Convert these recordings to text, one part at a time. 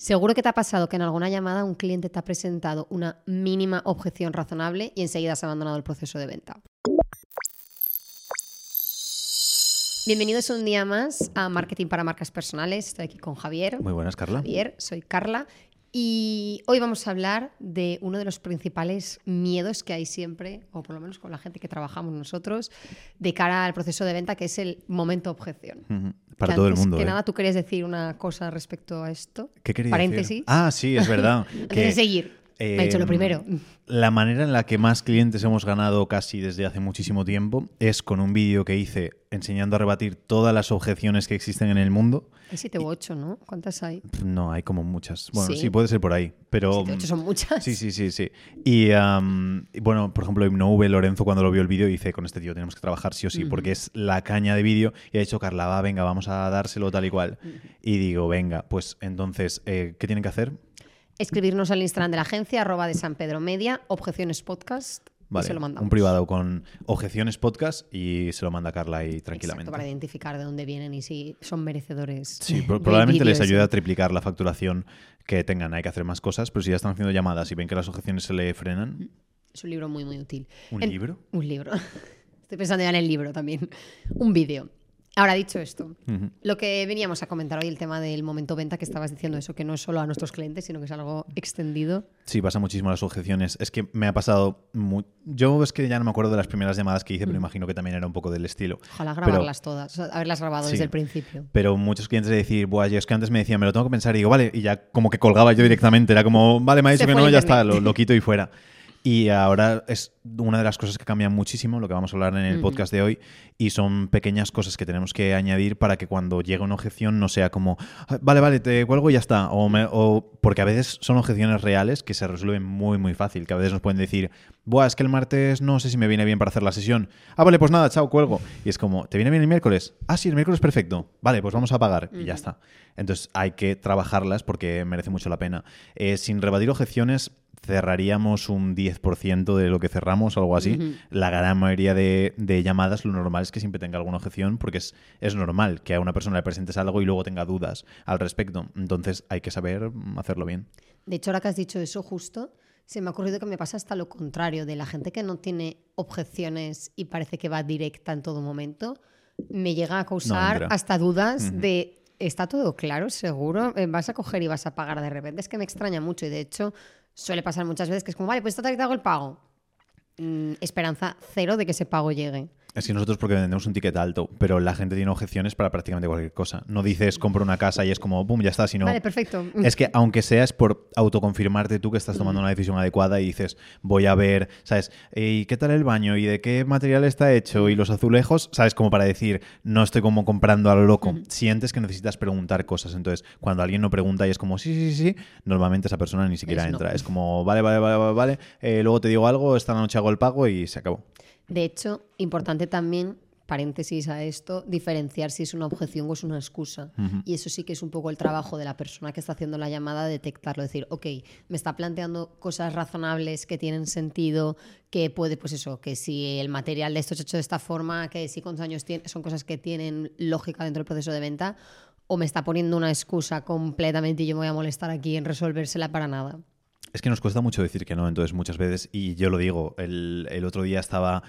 Seguro que te ha pasado que en alguna llamada un cliente te ha presentado una mínima objeción razonable y enseguida has abandonado el proceso de venta. Bienvenidos un día más a Marketing para Marcas Personales. Estoy aquí con Javier. Muy buenas, Carla. Javier, soy Carla. Y hoy vamos a hablar de uno de los principales miedos que hay siempre, o por lo menos con la gente que trabajamos nosotros, de cara al proceso de venta, que es el momento objeción. Para todo el mundo. Que ¿eh? nada, tú querías decir una cosa respecto a esto. ¿Qué quería Paréntesis. decir? Ah, sí, es verdad. Antes de seguir, me ha dicho lo em, primero. La manera en la que más clientes hemos ganado casi desde hace muchísimo tiempo es con un vídeo que hice enseñando a rebatir todas las objeciones que existen en el mundo. Hay siete u ocho, ¿no? ¿Cuántas hay? No, hay como muchas. Bueno, Sí. sí, puede ser por ahí. Pero. Siete u ocho son muchas. Sí, sí, sí, sí. Y, y bueno, por ejemplo, Hipnove, Lorenzo, cuando lo vio el vídeo, dice, con este tío tenemos que trabajar sí o sí, porque es la caña de vídeo. Y ha dicho, Carla, va, venga, vamos a dárselo tal y cual. Y digo, venga, pues entonces, eh, ¿qué tienen que hacer? Escribirnos al Instagram de la agencia, arroba de San Pedro Media, objeciones podcast, Vale, y se lo mandamos. un privado con objeciones podcast y se lo manda Carla ahí Exacto, tranquilamente. para identificar de dónde vienen y si son merecedores. Sí, probablemente les ayude a triplicar la facturación que tengan. Hay que hacer más cosas, pero si ya están haciendo llamadas y ven que las objeciones se le frenan, Es un libro muy, muy útil. ¿un En- libro? Un libro. Estoy pensando ya en el libro también. Un vídeo. Ahora, dicho esto, lo que veníamos a comentar hoy, el tema del momento venta, que estabas diciendo eso, que no es solo a nuestros clientes, sino que es algo extendido. Sí, pasa muchísimo las objeciones. Es que me ha pasado. Yo es que ya no me acuerdo de las primeras llamadas que hice, pero imagino que también era un poco del estilo. Ojalá Pero- grabarlas todas, o sea, haberlas grabado Sí. desde el principio. Pero muchos clientes de decir, Buah, yo es que antes me decían, me lo tengo que pensar, y digo, vale, y ya como que colgaba yo directamente. Era como, vale, me ha dicho que no, ya está, lo, lo quito y fuera. Y ahora es una de las cosas que cambian muchísimo, lo que vamos a hablar en el podcast de hoy, y son pequeñas cosas que tenemos que añadir para que cuando llegue una objeción no sea como, "Ah, vale, vale, te cuelgo y ya está. O, me- o- porque a veces son objeciones reales que se resuelven muy, muy fácil, que a veces nos pueden decir, Buah, es que el martes no sé si me viene bien para hacer la sesión. Ah, vale, pues nada, chao, cuelgo. Y es como, ¿te viene bien el miércoles? Ah, sí, el miércoles perfecto. Vale, pues vamos a pagar. Y ya está. Entonces hay que trabajarlas porque merece mucho la pena. Eh, sin rebatir objeciones, cerraríamos un 10% de lo que cerramos algo así. Ujú. La gran mayoría de, de llamadas, lo normal es que siempre tenga alguna objeción porque es, es normal que a una persona le presentes algo y luego tenga dudas al respecto. Entonces hay que saber mm, hacerlo bien. De hecho, ahora que has dicho eso justo, se me ha ocurrido que me pasa hasta lo contrario, de la gente que no tiene objeciones y parece que va directa en todo momento, me llega a causar hasta dudas de, ¿está todo claro, seguro? Eh, ¿Vas a coger y vas a pagar de repente? Es que me extraña mucho y de hecho suele pasar muchas veces que es como, vale, pues esta te hago el pago. Mm, esperanza cero de que ese pago llegue. Es que nosotros porque vendemos un ticket alto, pero la gente tiene objeciones para prácticamente cualquier cosa. No dices compro una casa y es como, boom, ya está, sino... Vale, perfecto. Es que aunque sea es por autoconfirmarte tú que estás tomando una decisión adecuada y dices, voy a ver, ¿sabes? ¿Y qué tal el baño? ¿Y de qué material está hecho? ¿Y los azulejos? ¿Sabes? Como para decir, no estoy como comprando a lo loco. Sientes que necesitas preguntar cosas. Entonces, cuando alguien no pregunta y es como, sí, sí, sí, normalmente esa persona ni siquiera Es no. entra. Es como, vale, vale, vale, vale, vale. eh, luego te digo algo, esta noche hago el pago y se acabó. De hecho, importante también, paréntesis a esto, diferenciar si es una objeción o es una excusa. Y eso sí que es un poco el trabajo de la persona que está haciendo la llamada, detectarlo, decir, ok, me está planteando cosas razonables que tienen sentido, que puede, pues eso, que si el material de esto es hecho de esta forma, que si cuántos años tiene, son cosas que tienen lógica dentro del proceso de venta, o me está poniendo una excusa completamente y yo me voy a molestar aquí en resolvérsela para nada. Es que nos cuesta mucho decir que no, entonces muchas veces, y yo lo digo, el, el otro día estaba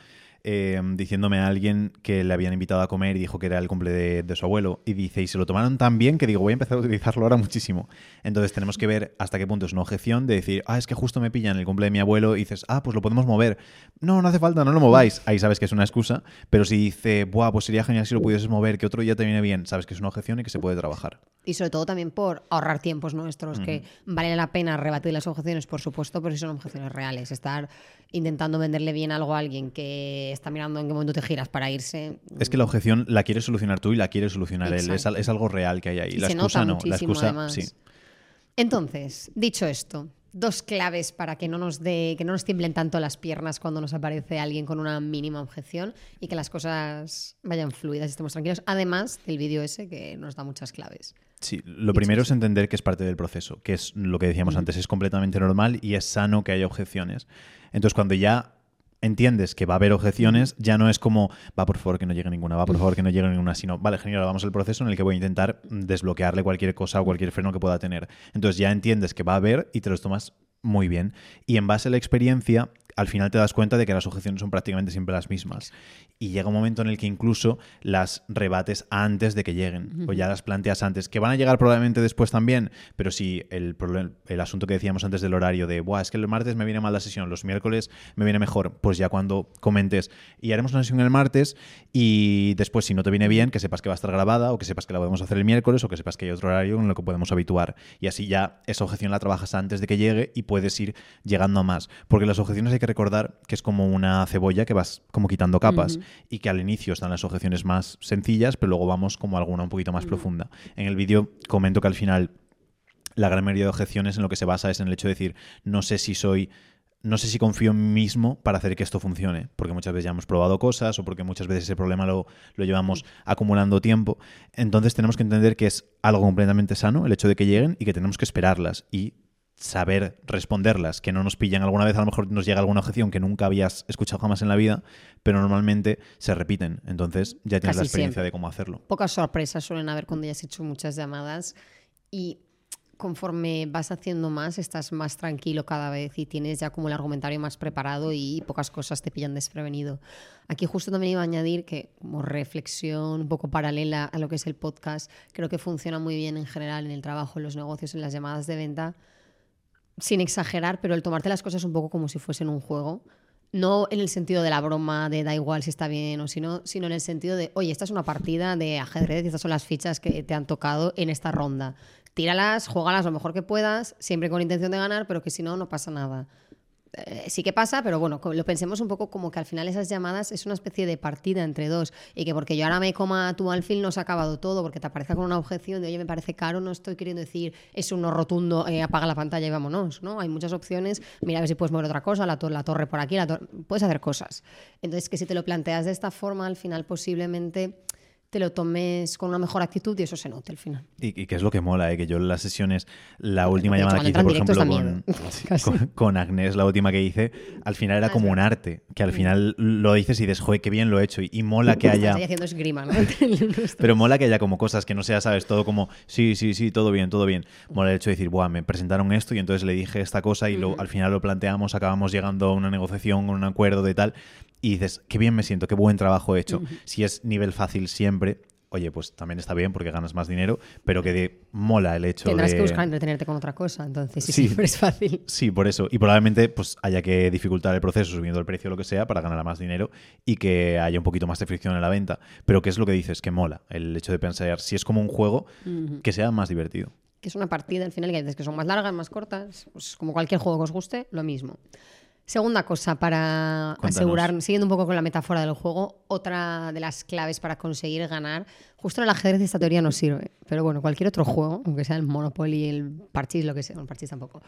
eh, diciéndome a alguien que le habían invitado a comer y dijo que era el cumple de, de su abuelo, y dice, y se lo tomaron tan bien que digo, voy a empezar a utilizarlo ahora muchísimo. Entonces tenemos que ver hasta qué punto es una objeción de decir, ah, es que justo me pillan el cumple de mi abuelo, y dices, ah, pues lo podemos mover. No, no hace falta, no lo mováis. Ahí sabes que es una excusa, pero si dice, buah, pues sería genial si lo pudieses mover, que otro día te viene bien, sabes que es una objeción y que se puede trabajar. Y sobre todo también por ahorrar tiempos nuestros, que vale la pena rebatir las objeciones, por supuesto, pero si son objeciones reales. Estar intentando venderle bien algo a alguien que está mirando en qué momento te giras para irse. Es que la objeción la quieres solucionar tú y la quiere solucionar él. Es, algo real que hay ahí. Y la se excusa nota no. La excusa además. sí. Entonces, dicho esto, dos claves para que no nos dé, que no nos tiemblen tanto las piernas cuando nos aparece alguien con una mínima objeción y que las cosas vayan fluidas y estemos tranquilos. Además del vídeo ese que nos da muchas claves. Sí, lo primero es entender que es parte del proceso, que es lo que decíamos antes, es completamente normal y es sano que haya objeciones. Entonces, cuando ya entiendes que va a haber objeciones, ya no es como, va por favor que no llegue ninguna, va por favor que no llegue ninguna, sino, vale, genial, vamos al proceso en el que voy a intentar desbloquearle cualquier cosa o cualquier freno que pueda tener. Entonces ya entiendes que va a haber y te los tomas muy bien. Y en base a la experiencia, al final te das cuenta de que las objeciones son prácticamente siempre las mismas. Y llega un momento en el que incluso las rebates antes de que lleguen, o ya las planteas antes, que van a llegar probablemente después también, pero si el, el asunto que decíamos antes del horario de, Buah, es que el martes me viene mal la sesión, los miércoles me viene mejor, pues ya cuando comentes, y haremos una sesión el martes, y después si no te viene bien, que sepas que va a estar grabada, o que sepas que la podemos hacer el miércoles, o que sepas que hay otro horario en lo que podemos habituar. Y así ya esa objeción la trabajas antes de que llegue y puedes ir llegando a más. Porque las objeciones hay que recordar que es como una cebolla que vas como quitando capas y que al inicio están las objeciones más sencillas, pero luego vamos como alguna un poquito más profunda. En el vídeo comento que al final la gran mayoría de objeciones en lo que se basa es en el hecho de decir, no sé si soy no sé si confío en mí mismo para hacer que esto funcione, porque muchas veces ya hemos probado cosas o porque muchas veces ese problema lo, lo, llevamos acumulando tiempo. Entonces tenemos que entender que es algo completamente sano el hecho de que lleguen y que tenemos que esperarlas y saber responderlas, que no nos pillan alguna vez, a lo mejor nos llega alguna objeción que nunca habías escuchado jamás en la vida, pero normalmente se repiten. Entonces ya tienes la experiencia de cómo hacerlo. Pocas sorpresas suelen haber cuando ya has hecho muchas llamadas y conforme vas haciendo más, estás más tranquilo cada vez y tienes ya como el argumentario más preparado y pocas cosas te pillan desprevenido. Aquí justo también iba a añadir que como reflexión un poco paralela a lo que es el podcast, creo que funciona muy bien en general en el trabajo, en los negocios, en las llamadas de venta sin exagerar, pero el tomarte las cosas un poco como si fuesen un juego. No en el sentido de la broma, de da igual si está bien o si no, sino en el sentido de, oye, esta es una partida de ajedrez y estas son las fichas que te han tocado en esta ronda. Tíralas, juégalas lo mejor que puedas, siempre con intención de ganar, pero que si no, no pasa nada. Eh, sí que pasa, pero bueno, lo pensemos un poco como que al final esas llamadas es una especie de partida entre dos y que porque yo ahora me coma tu alfil no se ha acabado todo, porque te aparece con una objeción de oye, me parece caro, no estoy queriendo decir es un no rotundo, eh, apaga la pantalla y vámonos, ¿no? Hay muchas opciones, mira a ver si puedes mover otra cosa, la, torre por aquí, la puedes hacer cosas. Entonces, que si te lo planteas de esta forma, al final posiblemente te lo tomes con una mejor actitud y eso se nota al final. Y, que es lo que mola, ¿eh? que yo en las sesiones, la última llamada que hice, por ejemplo, con, con, Agnés, la última que hice, al final era ah, como un arte, que al final lo dices y dices, joder, qué bien lo he hecho. Y, mola que haya... haciendo esgrima, ¿no? Pero mola que haya como cosas que no sea, ¿sabes? Todo como, sí, sí, sí, todo bien, todo bien. Mola el hecho de decir, Buah, me presentaron esto y entonces le dije esta cosa y lo, al final lo planteamos, acabamos llegando a una negociación, un acuerdo de tal y dices, qué bien me siento, qué buen trabajo he hecho. Si es nivel fácil siempre, oye, pues también está bien porque ganas más dinero, pero que de, mola el hecho Tendrás que buscar entretenerte con otra cosa, entonces sí, siempre es fácil. Sí, por eso. Y probablemente pues haya que dificultar el proceso subiendo el precio o lo que sea para ganar más dinero y que haya un poquito más de fricción en la venta. Pero ¿qué es lo que dices? Que mola el hecho de pensar, si es como un juego, que sea más divertido. Que es una partida al final que dices que son más largas, más cortas, pues como cualquier juego que os guste, lo mismo. Segunda cosa, para asegurar, siguiendo un poco con la metáfora del juego, otra de las claves para conseguir ganar, justo en el ajedrez esta teoría no sirve, pero bueno, cualquier otro juego, aunque sea el Monopoly, el Parchís, lo que sea, el Parchís tampoco,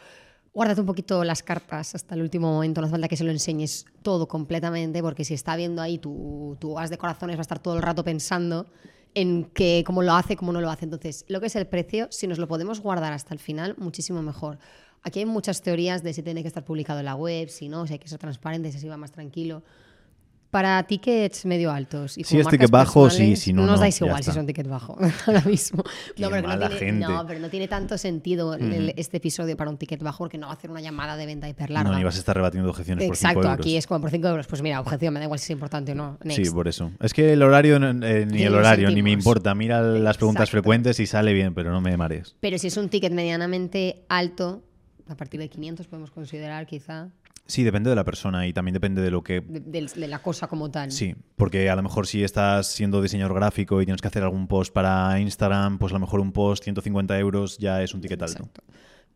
guárdate un poquito las cartas hasta el último momento, no hace falta que se lo enseñes todo completamente, porque si está viendo ahí tu, tu as de corazones va a estar todo el rato pensando en que cómo lo hace, cómo no lo hace. Entonces, lo que es el precio, si nos lo podemos guardar hasta el final, muchísimo mejor. Aquí hay muchas teorías de si tiene que estar publicado en la web, si no, si hay que ser transparente, si se va más tranquilo. Para tickets medio altos. Y si es ticket bajo, sí, si no. No nos dais igual si son ticket bajo ahora mismo. No pero no, tiene, no, pero no tiene tanto sentido este episodio para un ticket bajo porque no va a hacer una llamada de venta hiper larga. No, ni vas a estar rebatiendo objeciones Exacto, por 5 aquí es como por 5 euros. Pues mira, objeción, me da igual si es importante o no. Sí, por eso. Es que el horario, eh, ni el horario, ni me importa. Mira las preguntas frecuentes y sale bien, pero no me marees. Pero si es un ticket medianamente alto, a partir de 500 podemos considerar quizá. Sí, depende de la persona y también depende de lo que... De, la cosa como tal. Sí, porque a lo mejor si estás siendo diseñador gráfico y tienes que hacer algún post para Instagram, pues a lo mejor un post 150 euros ya es un ticket alto.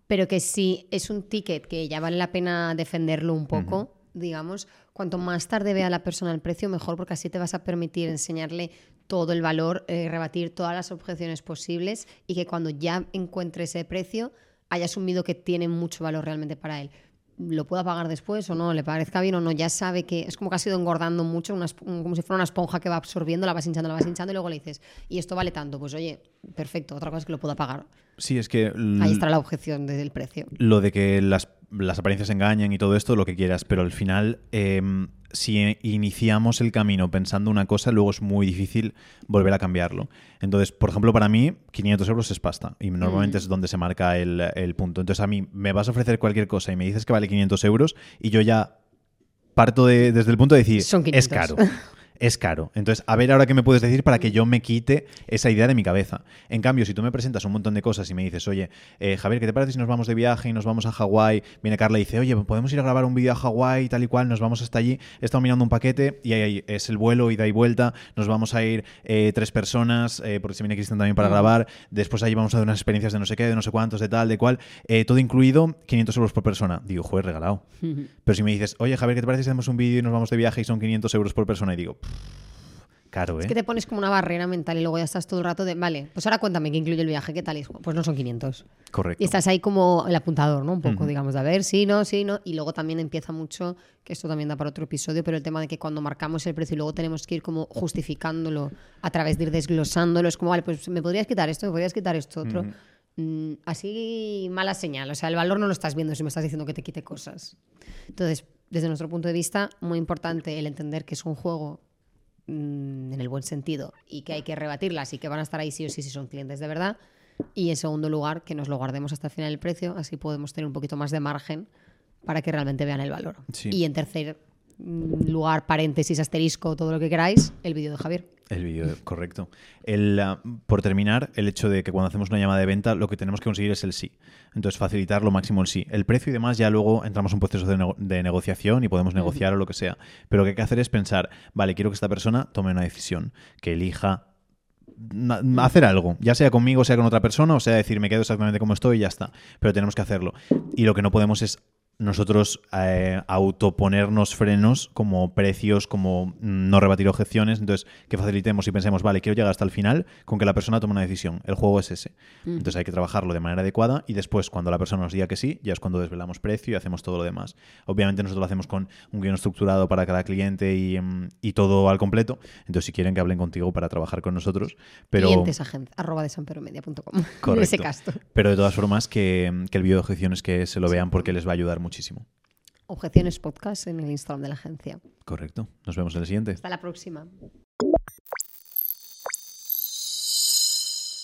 Pero que si es un ticket que ya vale la pena defenderlo un poco, digamos, cuanto más tarde vea la persona el precio, mejor, porque así te vas a permitir enseñarle todo el valor, eh, rebatir todas las objeciones posibles y que cuando ya encuentre ese precio haya asumido que tiene mucho valor realmente para él. Lo pueda pagar después o no, le parezca bien o no, ya sabe que es como que ha sido engordando mucho, como si fuera una esponja que va absorbiendo, la vas hinchando, la vas hinchando y luego le dices, y esto vale tanto, pues oye, perfecto, otra cosa es que lo pueda pagar. Sí, es que... Ahí está la objeción del precio. Lo de que las las apariencias engañan y todo esto, lo que quieras, pero al final, em, si iniciamos el camino pensando una cosa, luego es muy difícil volver a cambiarlo. Entonces, por ejemplo, para mí, 500 euros es pasta y normalmente Mm. es donde se marca el, el punto. Entonces, a mí me vas a ofrecer cualquier cosa y me dices que vale 500 euros y yo ya parto de- desde el punto de decir, Son es 500. caro. Es caro. Entonces, a ver ahora qué me puedes decir para que yo me quite esa idea de mi cabeza. En cambio, si tú me presentas un montón de cosas y me dices, oye, eh, Javier, ¿qué te parece si nos vamos de viaje y nos vamos a Hawái? Viene Carla y dice, oye, podemos ir a grabar un vídeo a Hawái, tal y cual, nos vamos hasta allí. He estado mirando un paquete y ahí es el vuelo, ida y vuelta. Nos vamos a ir eh, tres personas, eh, porque se viene Cristian también para grabar. Después allí vamos a dar unas experiencias de no sé qué, de no sé cuántos, de tal, de cual. Eh, todo incluido, 500 euros por persona. Digo, joder, regalado. Pero si me dices, oye, Javier, ¿qué te parece si hacemos un vídeo y nos vamos de viaje y son 500 euros por persona? Y digo, "Pff, caro, ¿eh? Es que te pones como una barrera mental y luego ya estás todo el rato de, vale, pues ahora cuéntame qué incluye el viaje, qué tal es. Pues no son 500. Correcto. Y estás ahí como el apuntador, ¿no? Un poco, digamos, de a ver, sí, no, sí, no. Y luego también empieza mucho, que esto también da para otro episodio, pero el tema de que cuando marcamos el precio y luego tenemos que ir como justificándolo a través de ir desglosándolo, es como, vale, pues me podrías quitar esto, me podrías quitar esto otro. Mm, así mala señal. O sea, el valor no lo estás viendo si me estás diciendo que te quite cosas. Entonces, desde nuestro punto de vista, muy importante el entender que es un juego mm, en el buen sentido y que hay que rebatirlas y que van a estar ahí sí o sí si son clientes de verdad. Y en segundo lugar, que nos lo guardemos hasta el final del precio, así podemos tener un poquito más de margen para que realmente vean el valor. Sí. Y en tercer lugar, paréntesis, asterisco, todo lo que queráis, el vídeo de Javier. El vídeo, correcto. El, ah, por terminar, el hecho de que cuando hacemos una llamada de venta, lo que tenemos que conseguir es el sí. Entonces, facilitar lo máximo el sí. El precio y demás, ya luego entramos en un proceso de, nego- de negociación y podemos negociar o lo que sea. Pero lo que hay que hacer es pensar, vale, quiero que esta persona tome una decisión, que elija hacer algo, ya sea conmigo, sea con otra persona, o sea decir, me quedo exactamente como estoy y ya está. Pero tenemos que hacerlo. Y lo que no podemos es nosotros eh, autoponernos frenos como precios, como mm, no rebatir objeciones, entonces que facilitemos y pensemos, vale, quiero llegar hasta el final con que la persona tome una decisión, el juego es ese. Entonces hay que trabajarlo de manera adecuada y después cuando la persona nos diga que sí, ya es cuando desvelamos precio y hacemos todo lo demás. Obviamente nosotros lo hacemos con un guion estructurado para cada cliente y, mm, y todo al completo, entonces si quieren que hablen contigo para trabajar con nosotros, pero... Clientes agent, arroba de sanperomedia.com. En ese caso. Pero de todas formas, que, que el vídeo de objeciones que se lo vean porque les va a ayudar muchísimo. Objeciones podcast en el Instagram de la agencia. Correcto. Nos vemos en el siguiente. Hasta la próxima.